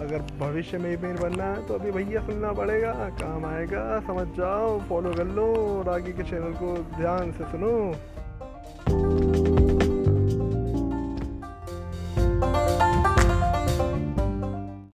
अगर भविष्य में ईमेल बनना है तो अभी भैया सुनना पड़ेगा, काम आएगा, समझ जाओ फॉलो कर लो, और आगे के चैनल को ध्यान से सुनो।